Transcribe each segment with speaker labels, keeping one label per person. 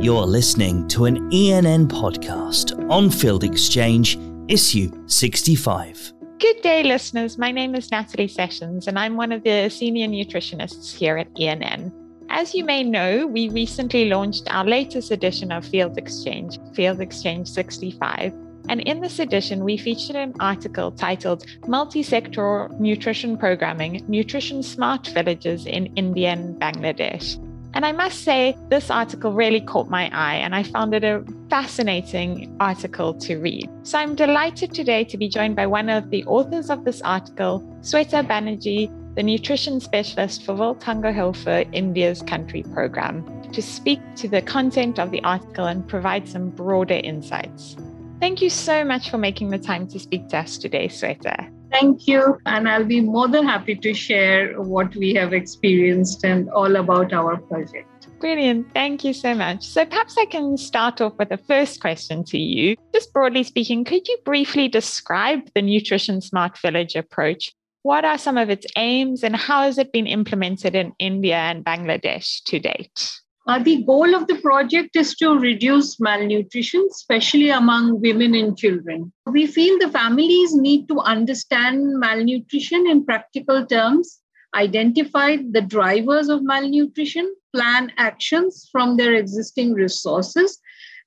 Speaker 1: You're listening to an ENN podcast on Field Exchange, issue 65.
Speaker 2: Good day, listeners. My name is Natalie Sessions, and I'm one of the senior nutritionists here at ENN. As you may know, we recently launched our latest edition of Field Exchange, Field Exchange 65. And in this edition, we featured an article titled Multi-Sectoral Nutrition Programming Nutrition Smart Villages in India and Bangladesh. And I must say, this article really caught my eye, and I found it a fascinating article to read. So I'm delighted today to be joined by one of the authors of this article, Sweta Banerjee, the nutrition specialist for Welthungerhilfe India's country program, to speak to the content of the article and provide some broader insights. Thank you so much for making the time to speak to us today, Sweta.
Speaker 3: Thank you. And I'll be more than happy to share what we have experienced and all about our project.
Speaker 2: Brilliant. Thank you so much. So, perhaps I can start off with the first question to you. Just broadly speaking, could you briefly describe the Nutrition Smart Village approach? What are some of its aims and how has it been implemented in India and Bangladesh to date?
Speaker 3: Uh, the goal of the project is to reduce malnutrition, especially among women and children. We feel the families need to understand malnutrition in practical terms, identify the drivers of malnutrition, plan actions from their existing resources,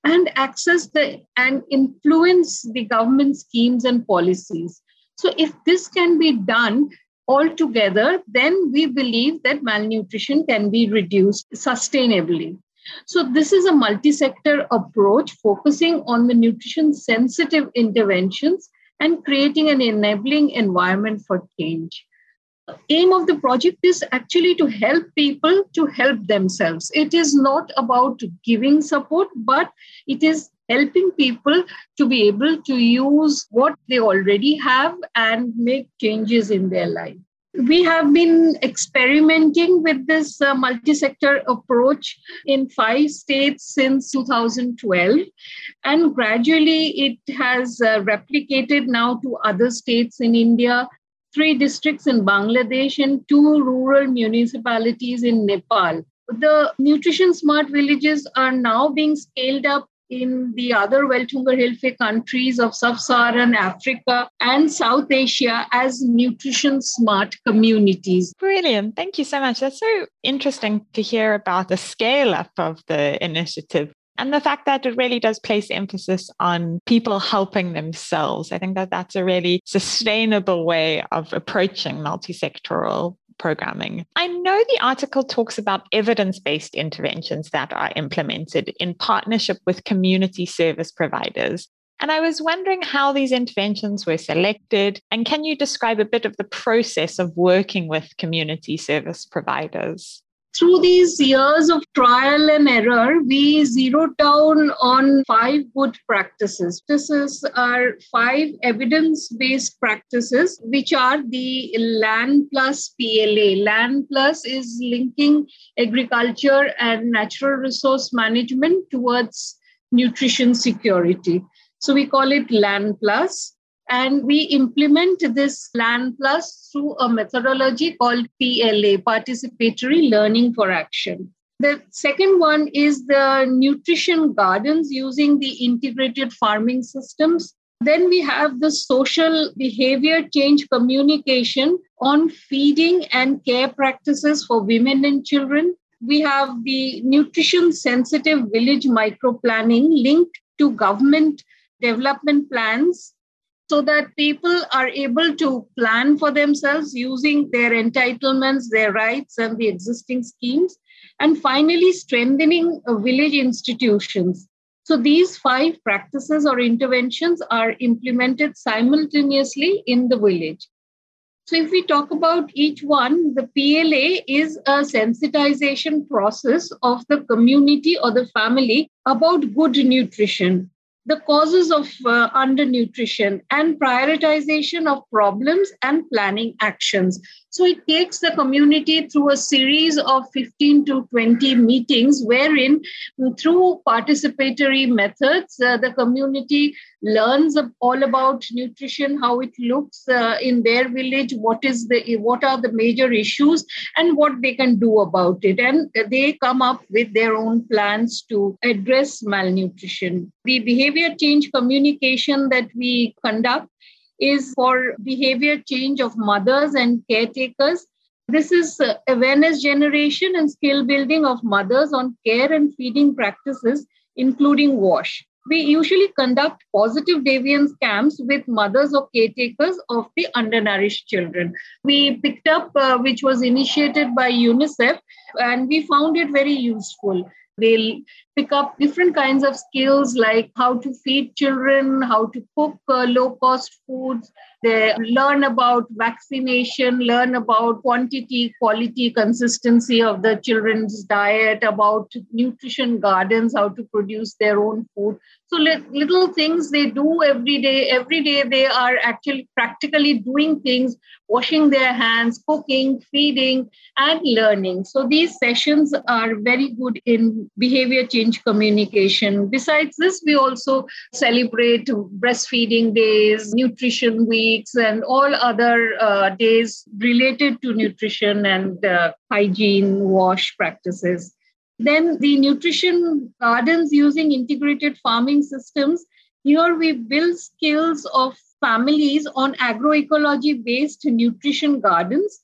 Speaker 3: and access the and influence the government schemes and policies. So, if this can be done, altogether, then we believe that malnutrition can be reduced sustainably. So, this is a multi sector approach focusing on the nutrition sensitive interventions and creating an enabling environment for change. The Aim of the project is actually to help people to help themselves. It is not about giving support, but it is helping people to be able to use what they already have and make changes in their life. We have been experimenting with this uh, multi sector approach in five states since 2012, and gradually it has uh, replicated now to other states in India, three districts in Bangladesh, and two rural municipalities in Nepal. The nutrition smart villages are now being scaled up in the other Welthungerhilfe countries of sub Saharan Africa and South Asia as nutrition smart communities.
Speaker 2: Brilliant. Thank you so much. That's so interesting to hear about the scale up of the initiative. And the fact that it really does place emphasis on people helping themselves. I think that that's a really sustainable way of approaching multi sectoral programming. I know the article talks about evidence based interventions that are implemented in partnership with community service providers. And I was wondering how these interventions were selected. And can you describe a bit of the process of working with community service providers?
Speaker 3: Through these years of trial and error, we zeroed down on five good practices. This are five evidence based practices, which are the LANN plus PLA. LANN plus is linking agriculture and natural resource management towards nutrition security. So we call it LANN plus. And we implement this LANN Plus through a methodology called PLA, Participatory Learning for Action. The second one is the nutrition gardens using the integrated farming systems. Then we have the social behavior change communication on feeding and care practices for women and children. We have the nutrition sensitive village micro planning linked to government development plans so that people are able to plan for themselves using their entitlements, their rights, and the existing schemes. And finally, strengthening uh, village institutions. So these five practices or interventions are implemented simultaneously in the village. So, if we talk about each one, the PLA is a sensitization process of the community or the family about good nutrition the causes of uh, undernutrition and prioritization of problems and planning actions So it takes the community through a series of 15 to 20 meetings, wherein through participatory methods, uh, the community learns all about nutrition, how it looks uh, in their village, what is the what are the major issues, and what they can do about it. And they come up with their own plans to address malnutrition. The behavior change communication that we conduct is for behavior change of mothers and caretakers. This is awareness generation and skill building of mothers on care and feeding practices, including WASH. We usually conduct positive deviance camps with mothers or caretakers of the undernourished children. We picked up, uh, which was initiated by UNICEF, and we found it very useful. They'll pick up different kinds of skills like how to feed children, how to cook uh, low cost foods. They learn about vaccination, learn about quantity, quality, consistency of the children's diet, about nutrition gardens, how to produce their own food. So little things they do every day. Every day they are actually practically doing things, washing their hands, cooking, feeding, and learning. So these sessions are very good in behavior change communication. Besides this, we also celebrate breastfeeding days, nutrition weeks, and all other uh, days related to nutrition and uh, hygiene, wash practices. Then the nutrition gardens using integrated farming systems. Here we build skills of families on agroecology based nutrition gardens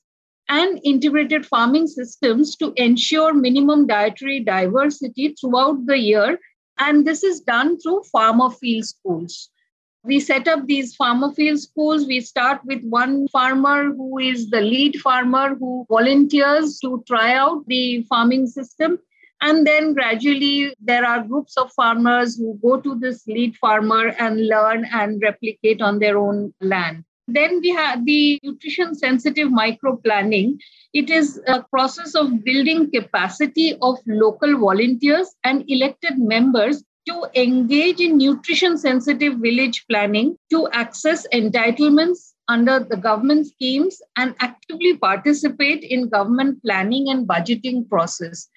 Speaker 3: and integrated farming systems to ensure minimum dietary diversity throughout the year. And this is done through farmer field schools. We set up these farmer field schools. We start with one farmer who is the lead farmer who volunteers to try out the farming system. And then gradually, there are groups of farmers who go to this lead farmer and learn and replicate on their own land. Then we have the nutrition sensitive micro planning. It is a process of building capacity of local volunteers and elected members to engage in nutrition sensitive village planning to access entitlements under the government schemes and actively participate in government planning and budgeting process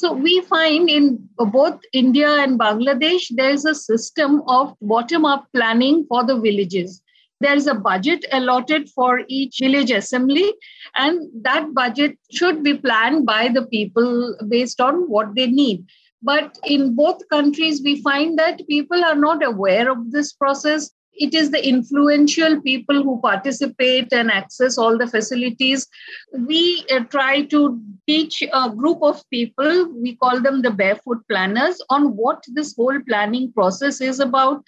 Speaker 3: so we find in both India and Bangladesh, there is a system of bottom up planning for the villages. There is a budget allotted for each village assembly, and that budget should be planned by the people based on what they need. But in both countries, we find that people are not aware of this process it is the influential people who participate and access all the facilities. We uh, try to teach a group of people, we call them the barefoot planners, on what this whole planning process is about,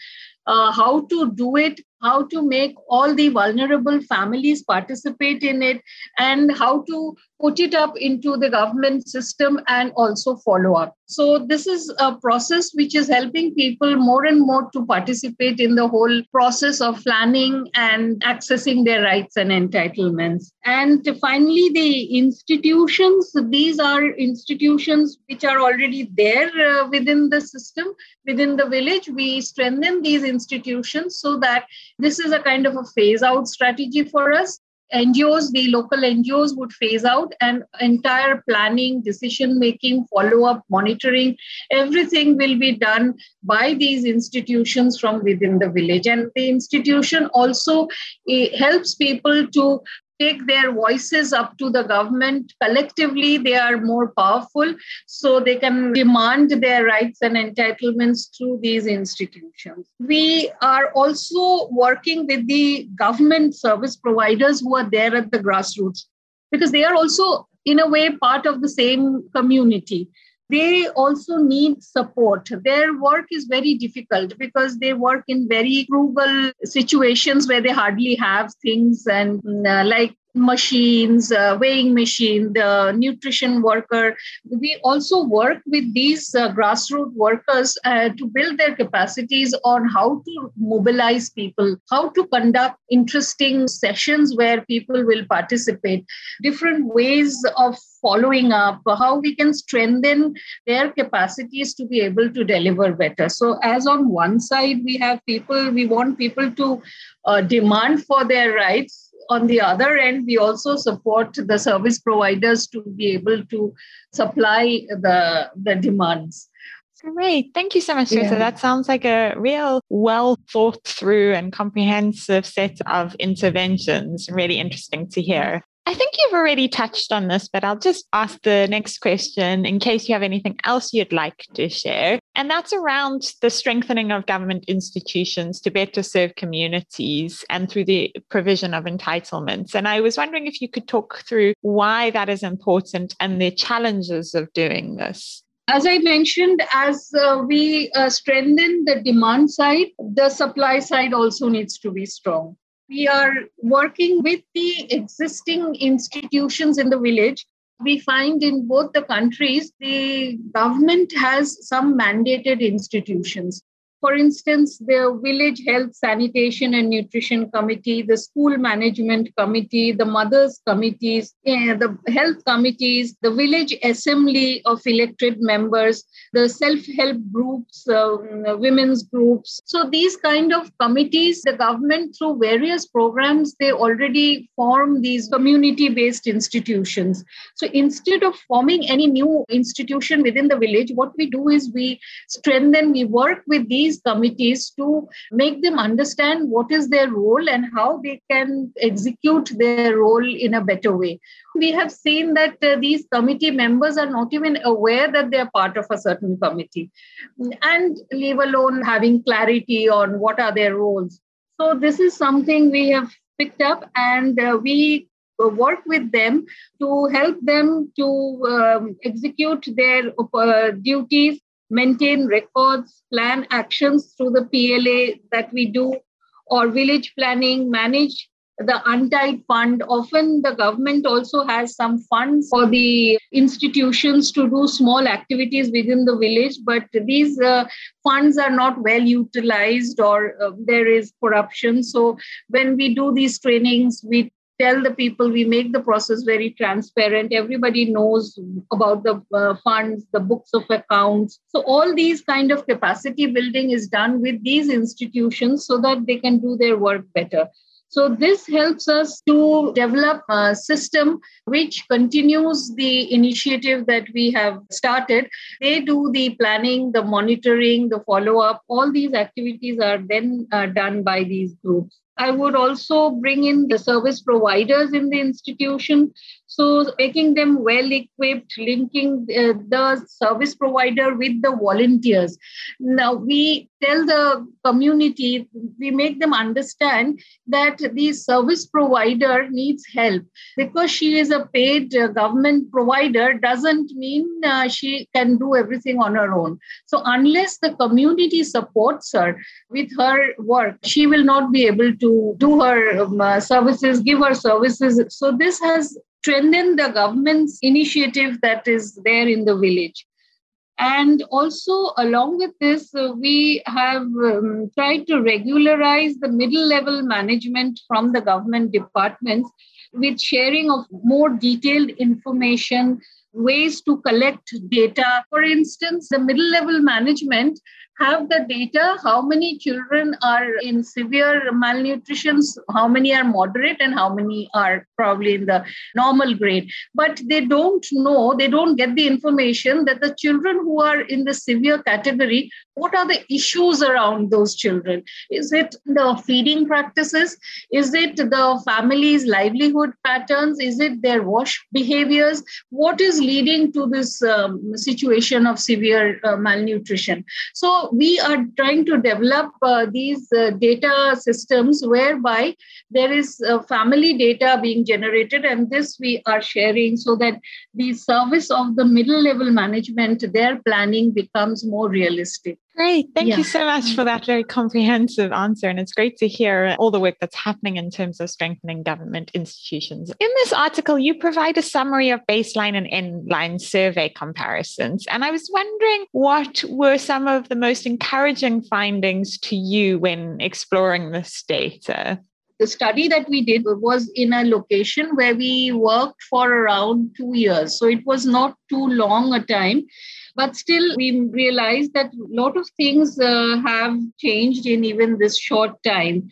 Speaker 3: uh, how to do it, how to make all the vulnerable families participate in it, and how to put it up into the government system and also follow up. So, this is a process which is helping people more and more to participate in the whole process of planning and accessing their rights and entitlements. And finally, the institutions, these are institutions which are already there uh, within the system, within the village. We strengthen these institutions so that this is a kind of a phase out strategy for us. NGOs, the local NGOs would phase out and entire planning, decision making, follow up, monitoring, everything will be done by these institutions from within the village. And the institution also eh, helps people to take their voices up to the government. Collectively they are more powerful so they can demand their rights and entitlements through these institutions. We are also working with the government service providers who are there at the grassroots because they are also in a way part of the same community they also need support. Their work is very difficult because they work in very frugal situations where they hardly have things and uh, like machines, uh, weighing machine, the nutrition worker. We also work with these uh, grassroots workers uh, to build their capacities on how to mobilize people, how to conduct interesting sessions where people will participate, different ways of following up, how we can strengthen their capacities to be able to deliver better. So, as on one side, we have people, we want people to uh, demand for their rights on the other end, we also support the service providers to be able to supply the, the demands.
Speaker 2: Great. Thank you so much, Teresa. Yeah. That sounds like a real well thought through and comprehensive set of interventions. Really interesting to hear. I think you've already touched on this, but I'll just ask the next question in case you have anything else you'd like to share. And that's around the strengthening of government institutions to better serve communities and through the provision of entitlements. And I was wondering if you could talk through why that is important and the challenges of doing this.
Speaker 3: As I mentioned, as uh, we uh, strengthen the demand side, the supply side also needs to be strong we are working with the existing institutions in the village. We find in both the countries, the government has some mandated institutions. For instance, the village health, sanitation, and nutrition committee, the school management committee, the mothers committees, eh, the health committees, the village assembly of elected members, the self-help groups, uh, women's groups. So these kind of committees, the government through various programs, they already form these community-based institutions. So instead of forming any new institution within the village, what we do is we strengthen, we work with these these committees to make them understand what is their role and how they can execute their role in a better way. We have seen that uh, these committee members are not even aware that they are part of a certain committee, and leave alone having clarity on what are their roles. So, this is something we have picked up, and uh, we work with them to help them to um, execute their uh, duties maintain records, plan actions through the PLA that we do, or village planning, manage the untied fund. Often the government also has some funds for the institutions to do small activities within the village, but these uh, funds are not well utilized or uh, there is corruption. So when we do these trainings, we tell the people we make the process very transparent everybody knows about the uh, funds the books of accounts so all these kind of capacity building is done with these institutions so that they can do their work better so this helps us to develop a system which continues the initiative that we have started. They do the planning, the monitoring, the follow up. All these activities are then uh, done by these groups. I would also bring in the service providers in the institution. So, making them well equipped, linking uh, the service provider with the volunteers. Now, we tell the community, we make them understand that the service provider needs help. Because she is a paid uh, government provider, doesn't mean uh, she can do everything on her own. So, unless the community supports her with her work, she will not be able to do her um, uh, services, give her services. So this has strengthened the government's initiative that is there in the village. And also, along with this, uh, we have um, tried to regularize the middle level management from the government departments with sharing of more detailed information, ways to collect data. For instance, the middle level management have the data how many children are in severe malnutrition, how many are moderate, and how many are probably in the normal grade. But they don't know, they don't get the information that the children who are in the severe category, what are the issues around those children? Is it the feeding practices? Is it the family's livelihood patterns? Is it their wash behaviors? What is leading to this um, situation of severe uh, malnutrition? So we are trying to develop uh, these uh, data systems whereby there is uh, family data being generated and this we are sharing so that the service of the middle level management their planning becomes more realistic
Speaker 2: Great. Thank yeah. you so much for that very comprehensive answer. And it's great to hear all the work that's happening in terms of strengthening government institutions. In this article, you provide a summary of baseline and endline survey comparisons. And I was wondering what were some of the most encouraging findings to you when exploring this data?
Speaker 3: The study that we did was in a location where we worked for around two years. So it was not too long a time but still, we realized that a lot of things uh, have changed in even this short time.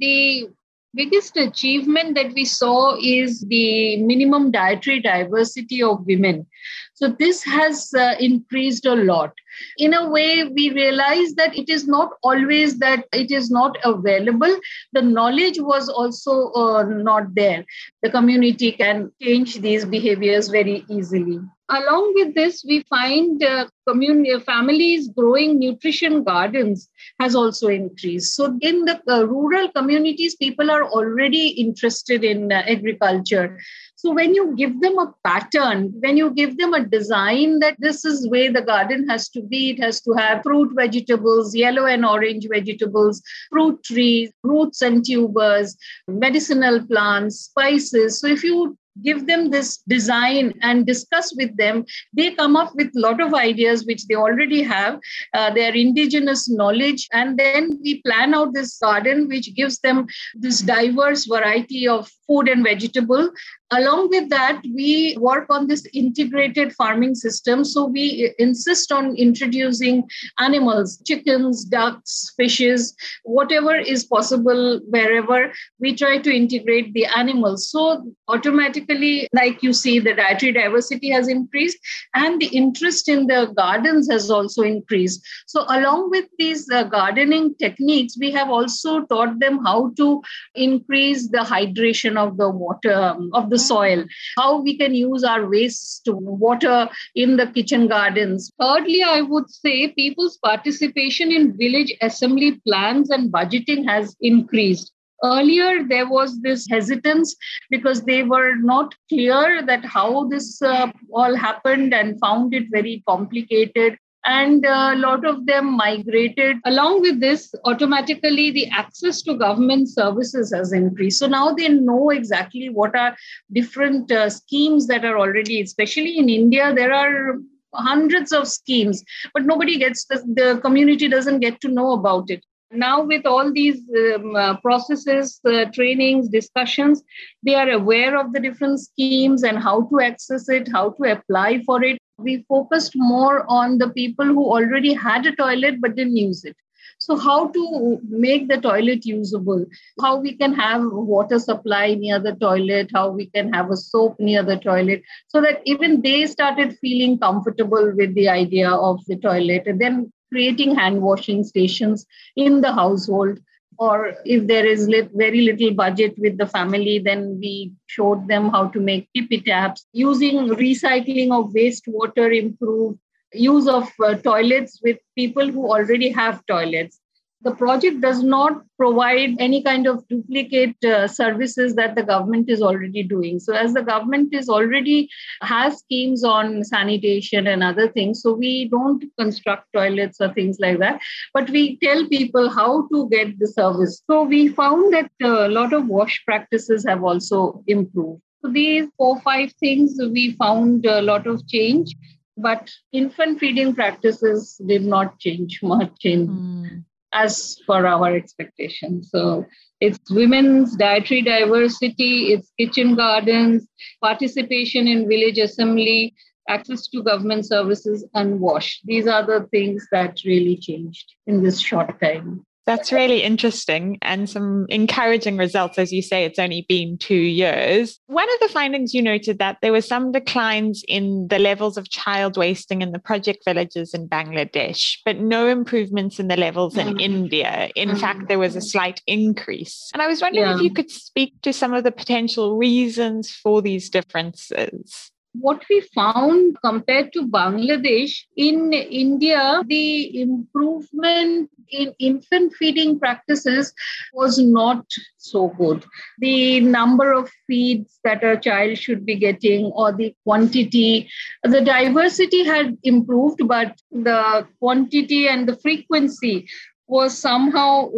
Speaker 3: The biggest achievement that we saw is the minimum dietary diversity of women. So this has uh, increased a lot. In a way, we realize that it is not always that it is not available. The knowledge was also uh, not there. The community can change these behaviors very easily. Along with this, we find uh, community families growing nutrition gardens has also increased. So in the uh, rural communities, people are already interested in uh, agriculture. So when you give them a pattern, when you give them a design that this is where the garden has to be, it has to have fruit vegetables, yellow and orange vegetables, fruit trees, roots and tubers, medicinal plants, spices. So if you give them this design and discuss with them they come up with a lot of ideas which they already have uh, their indigenous knowledge. And then we plan out this garden which gives them this diverse variety of food and vegetable along with that we work on this integrated farming system. So we insist on introducing animals chickens ducks fishes whatever is possible wherever we try to integrate the animals. So automatically like you see the dietary diversity has increased and the interest in the gardens has also increased. So along with these uh, gardening techniques we have also taught them how to increase the hydration of the water um, of the the soil, how we can use our waste to water in the kitchen gardens. Thirdly, I would say people's participation in village assembly plans and budgeting has increased. Earlier there was this hesitance because they were not clear that how this uh, all happened and found it very complicated and a lot of them migrated. Along with this, automatically the access to government services has increased. So now they know exactly what are different uh, schemes that are already, especially in India, there are hundreds of schemes, but nobody gets the, the community doesn't get to know about it now with all these um, uh, processes uh, trainings discussions they are aware of the different schemes and how to access it how to apply for it we focused more on the people who already had a toilet but didn't use it. So how to make the toilet usable? How we can have water supply near the toilet? How we can have a soap near the toilet? So that even they started feeling comfortable with the idea of the toilet. And then creating hand washing stations in the household or if there is very little budget with the family then we showed them how to make tippy taps using recycling of wastewater improved use of uh, toilets with people who already have toilets the project does not provide any kind of duplicate uh, services that the government is already doing. So as the government is already has schemes on sanitation and other things so we don't construct toilets or things like that. But we tell people how to get the service. So we found that a lot of wash practices have also improved. So these four five things we found a lot of change but infant feeding practices did not change much in mm as per our expectations. So it's women's dietary diversity, it's kitchen gardens, participation in village assembly, access to government services, and wash. These are the things that really changed in this short time.
Speaker 2: That's really interesting and some encouraging results. As you say, it's only been two years. One of the findings you noted that there were some declines in the levels of child wasting in the project villages in Bangladesh, but no improvements in the levels in mm. India. In mm. fact, there was a slight increase. And I was wondering yeah. if you could speak to some of the potential reasons for these differences
Speaker 3: what we found compared to Bangladesh, in India, the improvement in infant feeding practices was not so good. The number of feeds that a child should be getting, or the quantity, the diversity had improved, but the quantity and the frequency was somehow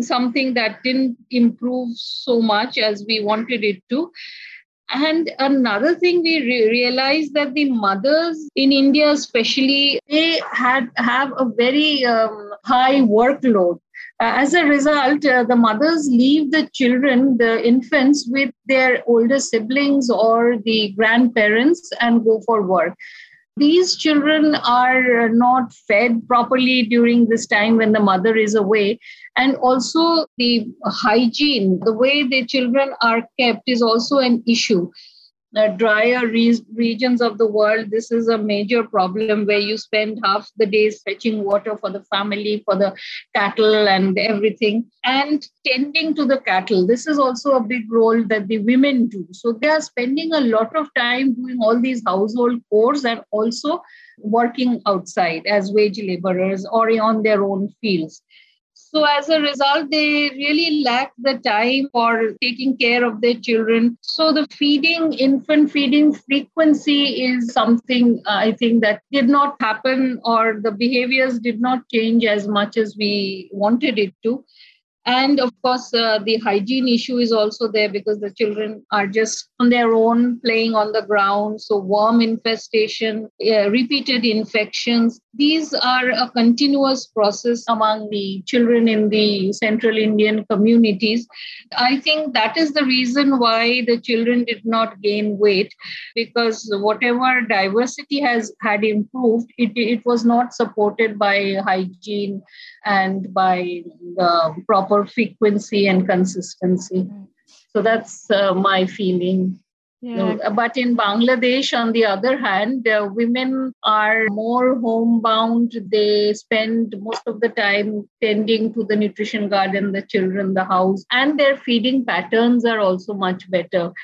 Speaker 3: something that didn't improve so much as we wanted it to and another thing we re- realized that the mothers in India, especially, they had have a very um, high workload. Uh, as a result, uh, the mothers leave the children, the infants, with their older siblings or the grandparents and go for work. These children are not fed properly during this time when the mother is away. And also the hygiene the way the children are kept is also an issue uh, drier re- regions of the world, this is a major problem where you spend half the days fetching water for the family, for the cattle, and everything, and tending to the cattle. This is also a big role that the women do. So they are spending a lot of time doing all these household chores and also working outside as wage laborers or on their own fields. So, as a result, they really lack the time for taking care of their children. So, the feeding, infant feeding frequency is something uh, I think that did not happen, or the behaviors did not change as much as we wanted it to and of course uh, the hygiene issue is also there because the children are just on their own playing on the ground. So worm infestation uh, repeated infections these are a continuous process among the children in the central indian communities. I think that is the reason why the children did not gain weight because whatever diversity has had improved it, it was not supported by hygiene and by the proper frequency and consistency. So that's uh, my feeling. Yeah. But in Bangladesh, on the other hand, uh, women are more homebound. They spend most of the time tending to the nutrition garden, the children, the house, and their feeding patterns are also much better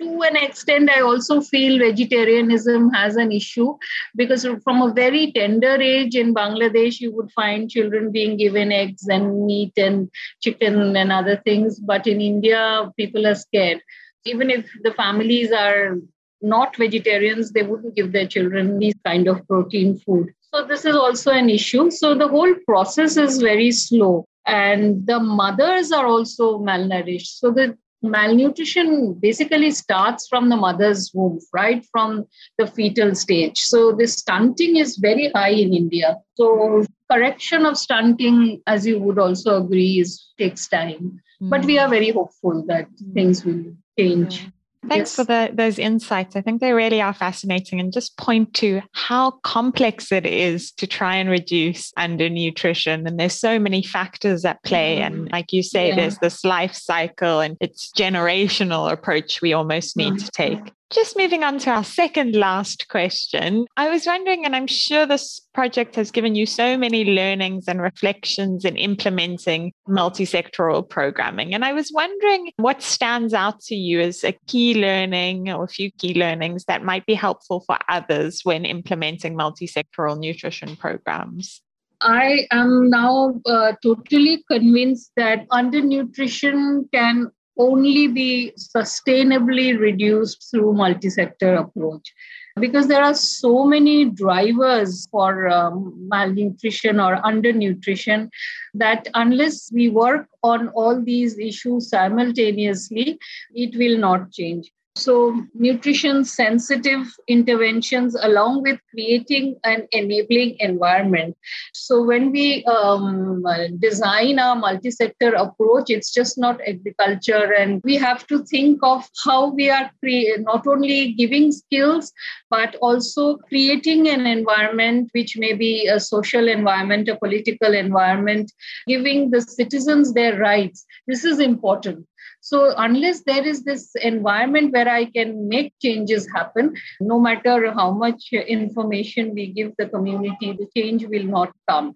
Speaker 3: to an extent, I also feel vegetarianism has an issue because from a very tender age in Bangladesh, you would find children being given eggs and meat and chicken and other things. But in India, people are scared. Even if the families are not vegetarians, they wouldn't give their children these kind of protein food. So this is also an issue. So the whole process is very slow and the mothers are also malnourished. So the malnutrition basically starts from the mother's womb, right from the fetal stage. So this stunting is very high in India. So correction of stunting, as you would also agree, is takes time. Mm. But we are very hopeful that mm. things will change.
Speaker 2: Yeah. Thanks yes. for the, those insights. I think they really are fascinating and just point to how complex it is to try and reduce undernutrition. And there's so many factors at play. And like you say, yeah. there's this life cycle and it's generational approach we almost need mm-hmm. to take. Just moving on to our second last question. I was wondering, and I'm sure this project has given you so many learnings and reflections in implementing multi-sectoral programming. And I was wondering what stands out to you as a key learning or a few key learnings that might be helpful for others when implementing multi-sectoral nutrition programs.
Speaker 3: I am now uh, totally convinced that undernutrition can only be sustainably reduced through multi-sector approach. Because there are so many drivers for um, malnutrition or undernutrition that unless we work on all these issues simultaneously it will not change so, nutrition sensitive interventions along with creating an enabling environment. So, when we um, design a multi sector approach, it's just not agriculture, and we have to think of how we are cre- not only giving skills but also creating an environment which may be a social environment, a political environment, giving the citizens their rights. This is important so, unless there is this environment where I can make changes happen, no matter how much information we give the community, the change will not come.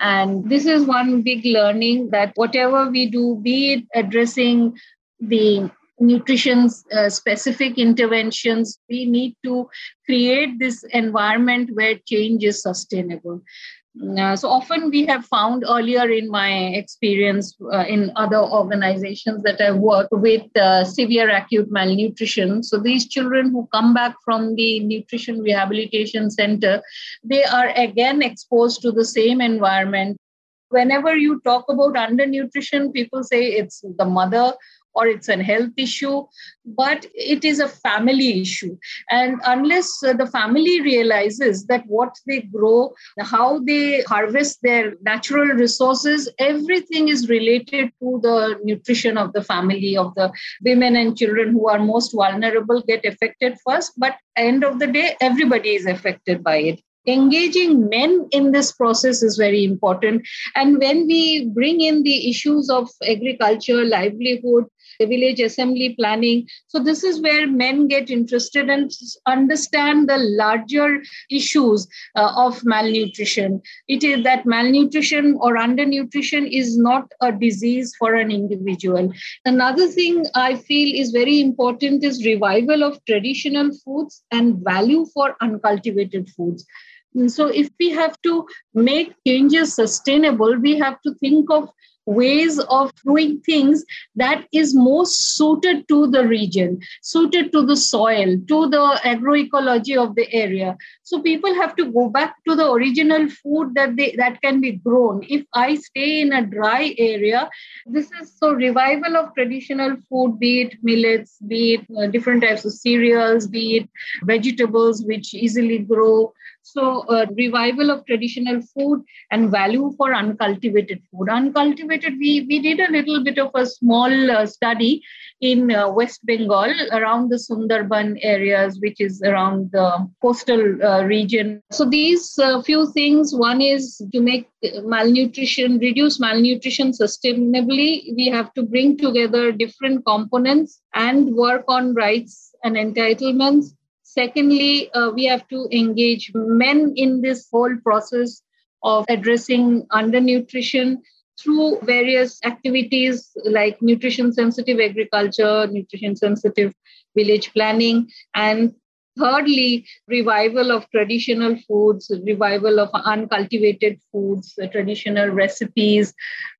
Speaker 3: And this is one big learning that whatever we do, be it addressing the nutrition uh, specific interventions, we need to create this environment where change is sustainable. So often we have found earlier in my experience uh, in other organizations that I work with uh, severe acute malnutrition. So these children who come back from the nutrition rehabilitation center, they are again exposed to the same environment. Whenever you talk about undernutrition, people say it's the mother or it's a health issue, but it is a family issue. And unless uh, the family realizes that what they grow, how they harvest their natural resources, everything is related to the nutrition of the family, of the women and children who are most vulnerable get affected first. But end of the day, everybody is affected by it engaging men in this process is very important. And when we bring in the issues of agriculture, livelihood, village assembly planning. So, this is where men get interested and understand the larger issues uh, of malnutrition. It is that malnutrition or undernutrition is not a disease for an individual. Another thing I feel is very important is revival of traditional foods and value for uncultivated foods. So, if we have to make changes sustainable, we have to think of ways of doing things that is most suited to the region, suited to the soil, to the agroecology of the area. So people have to go back to the original food that they that can be grown. If I stay in a dry area, this is so revival of traditional food, be it millets, be it uh, different types of cereals, be it vegetables which easily grow. So, uh, revival of traditional food and value for uncultivated food. Uncultivated, we, we did a little bit of a small uh, study in uh, West Bengal around the Sundarban areas, which is around the coastal uh, region. So, these uh, few things one is to make malnutrition, reduce malnutrition sustainably, we have to bring together different components and work on rights and entitlements Secondly, uh, we have to engage men in this whole process of addressing undernutrition through various activities like nutrition sensitive agriculture, nutrition sensitive village planning, and thirdly, revival of traditional foods, revival of uncultivated foods, traditional recipes,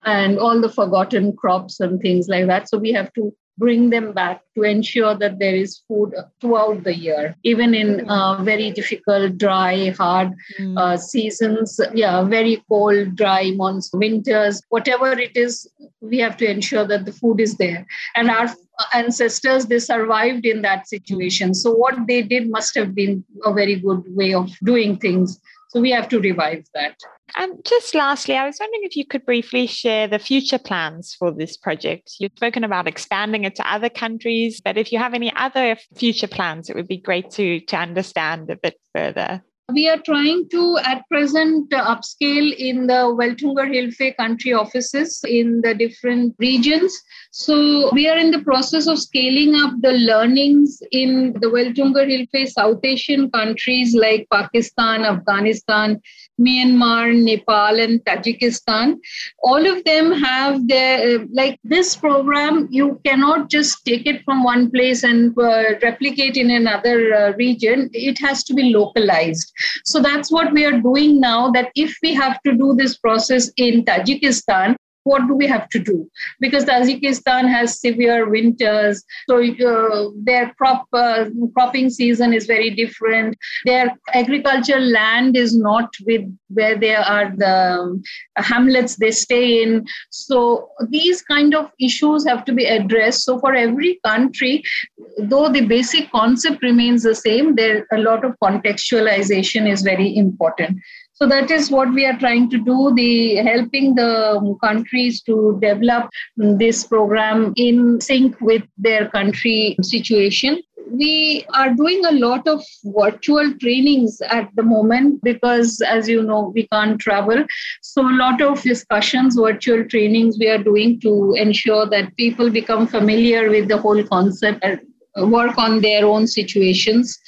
Speaker 3: and all the forgotten crops and things like that. So we have to bring them back to ensure that there is food throughout the year, even in uh, very difficult, dry, hard mm. uh, seasons. Yeah, very cold, dry months, winters, whatever it is, we have to ensure that the food is there. And our ancestors, they survived in that situation. So, what they did must have been a very good way of doing things. So, we have to revive that.
Speaker 2: And just lastly, I was wondering if you could briefly share the future plans for this project. You've spoken about expanding it to other countries, but if you have any other future plans, it would be great to, to understand a bit further.
Speaker 3: We are trying to, at present, upscale in the Welthungerhilfe country offices in the different regions. So, we are in the process of scaling up the learnings in the Welthungerhilfe South Asian countries like Pakistan, Afghanistan, Myanmar, Nepal, and Tajikistan. All of them have their, like this program, you cannot just take it from one place and uh, replicate in another uh, region. It has to be localized. So that's what we are doing now. That if we have to do this process in Tajikistan, what do we have to do? Because Tajikistan has severe winters, so uh, their crop uh, cropping season is very different. Their agricultural land is not with where they are the um, hamlets they stay in. So these kind of issues have to be addressed. So for every country, though the basic concept remains the same, there a lot of contextualization is very important. So that is what we are trying to do, the helping the um, countries to develop this program in sync with their country situation. We are doing a lot of virtual trainings at the moment because as you know we can't travel. So a lot of discussions virtual trainings we are doing to ensure that people become familiar with the whole concept work on their own situations.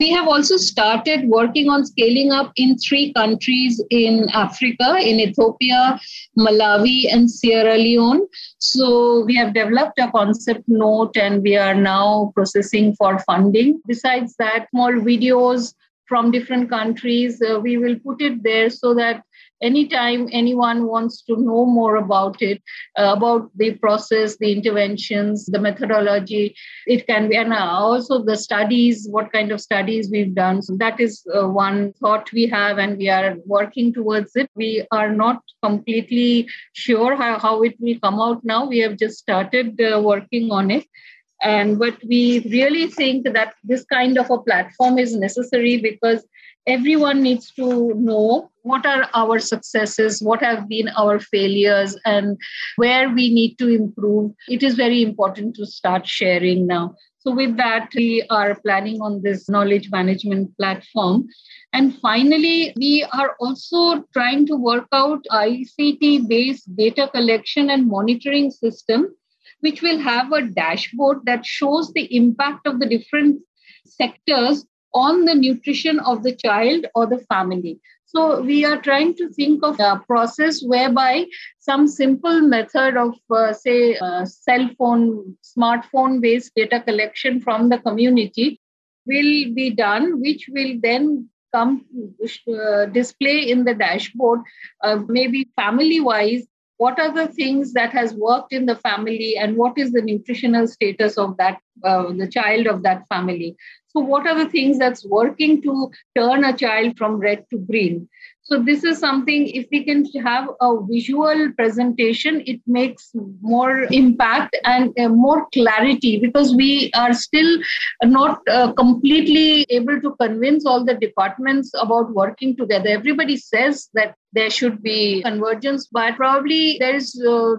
Speaker 3: We have also started working on scaling up in three countries in Africa, in Ethiopia, Malawi, and Sierra Leone. So we have developed a concept note and we are now processing for funding. Besides that, small videos from different countries, uh, we will put it there so that anytime anyone wants to know more about it, uh, about the process, the interventions, the methodology, it can be, and also the studies, what kind of studies we've done. So that is uh, one thought we have, and we are working towards it. We are not completely sure how, how it will come out now. We have just started uh, working on it and but we really think that this kind of a platform is necessary because everyone needs to know what are our successes what have been our failures and where we need to improve it is very important to start sharing now so with that we are planning on this knowledge management platform and finally we are also trying to work out ict based data collection and monitoring system which will have a dashboard that shows the impact of the different sectors on the nutrition of the child or the family. So we are trying to think of a process whereby some simple method of, uh, say, uh, cell phone, smartphone based data collection from the community will be done, which will then come uh, display in the dashboard, uh, maybe family wise, what are the things that has worked in the family and what is the nutritional status of that uh, the child of that family so what are the things that's working to turn a child from red to green so this is something, if we can have a visual presentation, it makes more impact and uh, more clarity because we are still not uh, completely able to convince all the departments about working together. Everybody says that there should be convergence, but probably there is uh,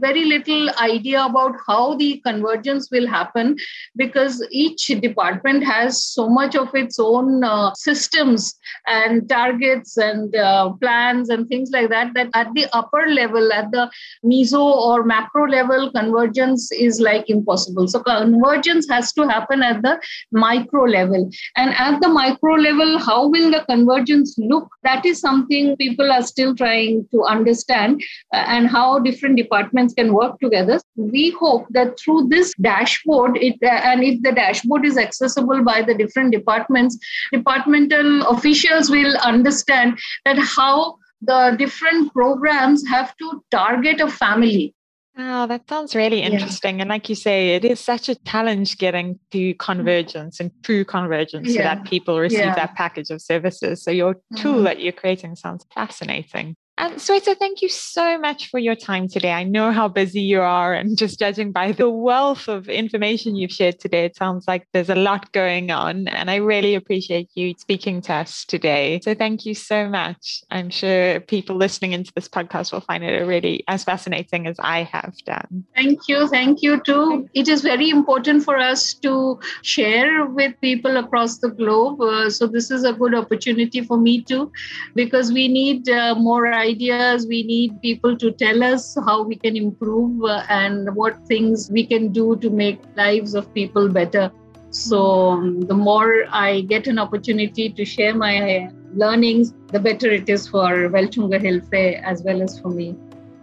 Speaker 3: very little idea about how the convergence will happen because each department has so much of its own uh, systems and targets and uh, plans and things like that that at the upper level at the meso or macro level convergence is like impossible. So convergence has to happen at the micro level. And at the micro level how will the convergence look? That is something people are still trying to understand uh, and how different departments can work together. We hope that through this dashboard, it uh, and if the dashboard is accessible by the different departments, departmental officials will understand that how the different programs have to target a family
Speaker 2: Wow, that sounds really interesting. Yeah. And like you say, it is such a challenge getting to convergence and true convergence yeah. so that people receive yeah. that package of services. So your tool mm-hmm. that you're creating sounds fascinating. And Sweta, thank you so much for your time today. I know how busy you are, and just judging by the wealth of information you've shared today, it sounds like there's a lot going on. And I really appreciate you speaking to us today. So thank you so much. I'm sure people listening into this podcast will find it really as fascinating as I have done.
Speaker 3: Thank you. Thank you too. It is very important for us to share with people across the globe. Uh, so this is a good opportunity for me too, because we need uh, more ideas we need people to tell us how we can improve uh, and what things we can do to make lives of people better. So um, the more i get an opportunity to share my learnings the better it is for Welthungerhilfe as well as for me.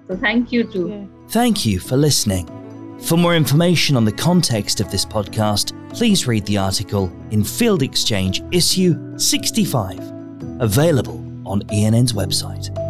Speaker 3: So thank you too.
Speaker 1: Thank you for listening. For more information on the context of this podcast, please read the article in Field Exchange issue 65, available on ENN's website.